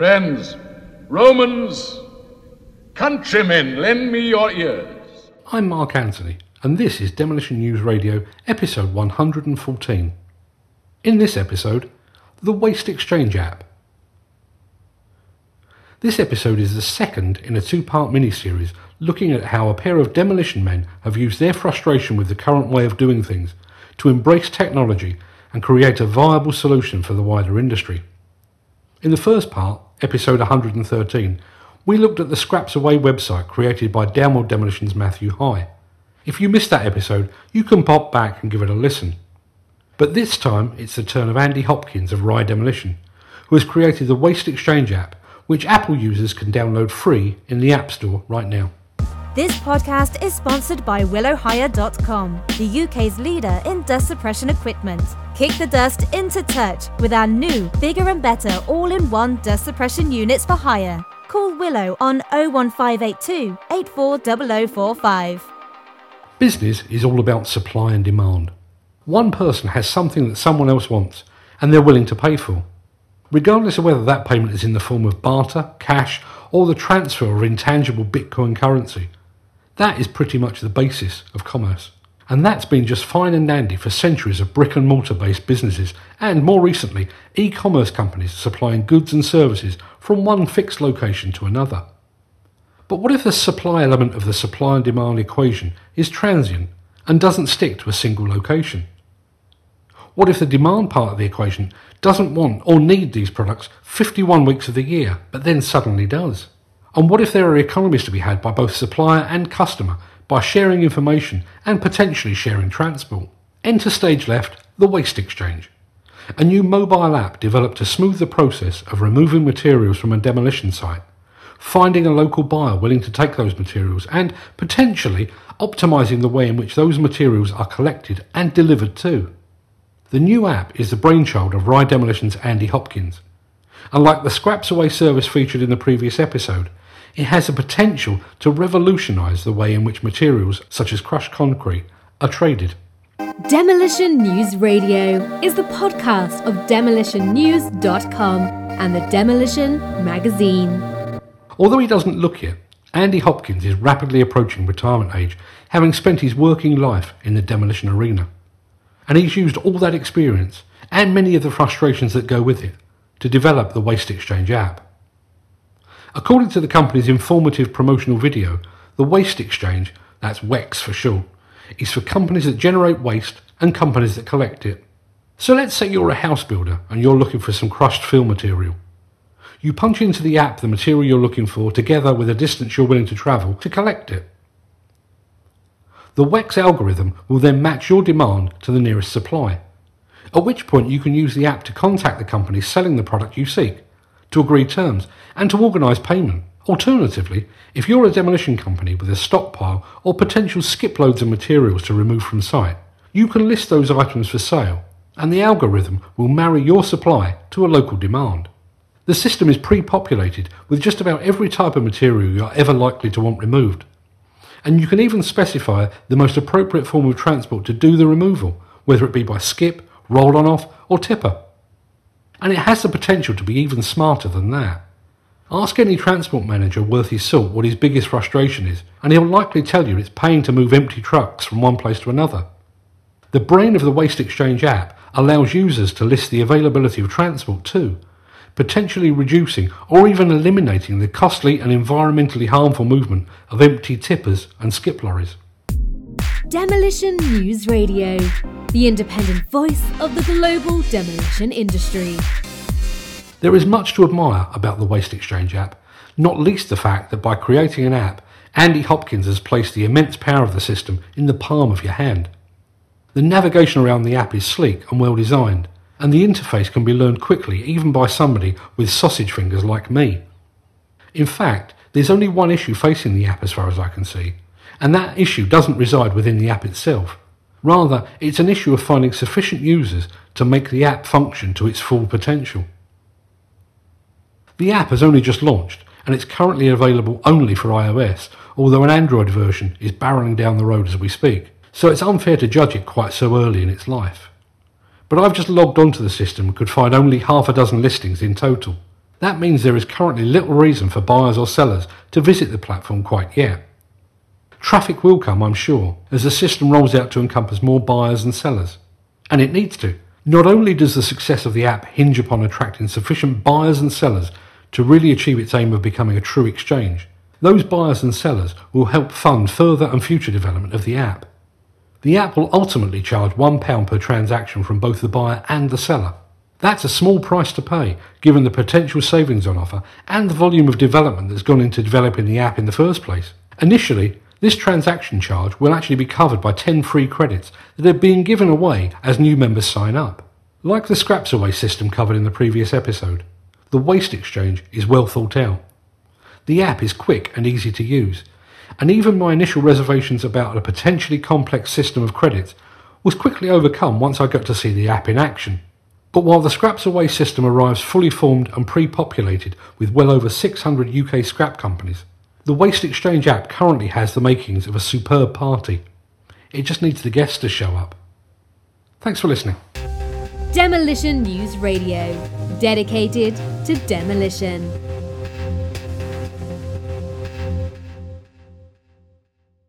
Friends, Romans, countrymen, lend me your ears. I'm Mark Anthony, and this is Demolition News Radio, episode 114. In this episode, the Waste Exchange app. This episode is the second in a two part mini series looking at how a pair of demolition men have used their frustration with the current way of doing things to embrace technology and create a viable solution for the wider industry. In the first part, episode 113, we looked at the Scraps Away website created by Downwell Demolition's Matthew High. If you missed that episode, you can pop back and give it a listen. But this time, it's the turn of Andy Hopkins of Rye Demolition, who has created the Waste Exchange app, which Apple users can download free in the App Store right now. This podcast is sponsored by WillowHire.com, the UK's leader in dust suppression equipment. Kick the dust into touch with our new, bigger and better all in one dust suppression units for hire. Call Willow on 01582 840045. Business is all about supply and demand. One person has something that someone else wants, and they're willing to pay for. Regardless of whether that payment is in the form of barter, cash, or the transfer of intangible Bitcoin currency. That is pretty much the basis of commerce. And that's been just fine and dandy for centuries of brick and mortar based businesses, and more recently, e commerce companies supplying goods and services from one fixed location to another. But what if the supply element of the supply and demand equation is transient and doesn't stick to a single location? What if the demand part of the equation doesn't want or need these products 51 weeks of the year, but then suddenly does? And what if there are economies to be had by both supplier and customer by sharing information and potentially sharing transport? Enter stage left, the Waste Exchange. A new mobile app developed to smooth the process of removing materials from a demolition site, finding a local buyer willing to take those materials, and potentially optimizing the way in which those materials are collected and delivered to. The new app is the brainchild of Rye Demolition's Andy Hopkins. And like the Scraps Away service featured in the previous episode, it has the potential to revolutionise the way in which materials such as crushed concrete are traded. Demolition News Radio is the podcast of demolitionnews.com and the Demolition Magazine. Although he doesn't look it, Andy Hopkins is rapidly approaching retirement age, having spent his working life in the demolition arena. And he's used all that experience, and many of the frustrations that go with it, to develop the Waste Exchange app. According to the company's informative promotional video, the Waste Exchange, that's WEX for short, is for companies that generate waste and companies that collect it. So let's say you're a house builder and you're looking for some crushed fill material. You punch into the app the material you're looking for together with a distance you're willing to travel to collect it. The WEX algorithm will then match your demand to the nearest supply, at which point you can use the app to contact the company selling the product you seek to agree terms, and to organise payment. Alternatively, if you're a demolition company with a stockpile or potential skip loads of materials to remove from site, you can list those items for sale, and the algorithm will marry your supply to a local demand. The system is pre-populated with just about every type of material you're ever likely to want removed. And you can even specify the most appropriate form of transport to do the removal, whether it be by skip, roll on off, or tipper. And it has the potential to be even smarter than that. Ask any transport manager worth his salt what his biggest frustration is, and he'll likely tell you it's paying to move empty trucks from one place to another. The brain of the Waste Exchange app allows users to list the availability of transport too, potentially reducing or even eliminating the costly and environmentally harmful movement of empty tippers and skip lorries. Demolition News Radio, the independent voice of the global demolition industry. There is much to admire about the Waste Exchange app, not least the fact that by creating an app, Andy Hopkins has placed the immense power of the system in the palm of your hand. The navigation around the app is sleek and well designed, and the interface can be learned quickly even by somebody with sausage fingers like me. In fact, there's only one issue facing the app as far as I can see, and that issue doesn't reside within the app itself. Rather, it's an issue of finding sufficient users to make the app function to its full potential. The app has only just launched, and it's currently available only for iOS, although an Android version is barreling down the road as we speak, so it's unfair to judge it quite so early in its life. But I've just logged onto the system and could find only half a dozen listings in total. That means there is currently little reason for buyers or sellers to visit the platform quite yet. Traffic will come, I'm sure, as the system rolls out to encompass more buyers and sellers. And it needs to. Not only does the success of the app hinge upon attracting sufficient buyers and sellers to really achieve its aim of becoming a true exchange, those buyers and sellers will help fund further and future development of the app. The app will ultimately charge £1 per transaction from both the buyer and the seller. That's a small price to pay, given the potential savings on offer and the volume of development that's gone into developing the app in the first place. Initially, this transaction charge will actually be covered by 10 free credits that are being given away as new members sign up. Like the Scraps Away system covered in the previous episode, the Waste Exchange is well thought out. The app is quick and easy to use, and even my initial reservations about a potentially complex system of credits was quickly overcome once I got to see the app in action. But while the Scraps Away system arrives fully formed and pre-populated with well over 600 UK scrap companies, the Waste Exchange app currently has the makings of a superb party. It just needs the guests to show up. Thanks for listening. Demolition News Radio, dedicated to demolition.